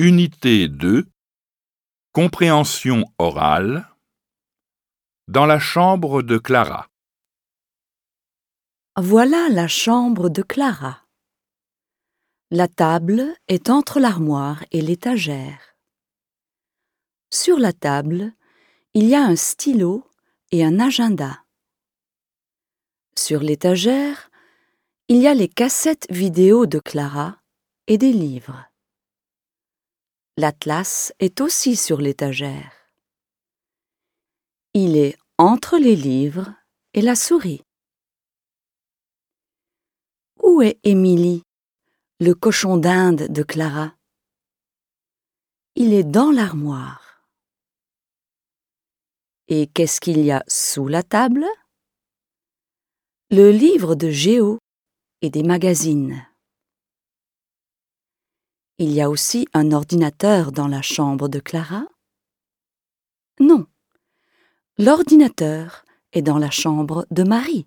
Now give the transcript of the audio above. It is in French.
Unité 2 Compréhension orale Dans la chambre de Clara. Voilà la chambre de Clara. La table est entre l'armoire et l'étagère. Sur la table, il y a un stylo et un agenda. Sur l'étagère, il y a les cassettes vidéo de Clara et des livres. L'atlas est aussi sur l'étagère. Il est entre les livres et la souris. Où est Émilie, le cochon d'Inde de Clara? Il est dans l'armoire. Et qu'est-ce qu'il y a sous la table? Le livre de Géo et des magazines. Il y a aussi un ordinateur dans la chambre de Clara? Non. L'ordinateur est dans la chambre de Marie.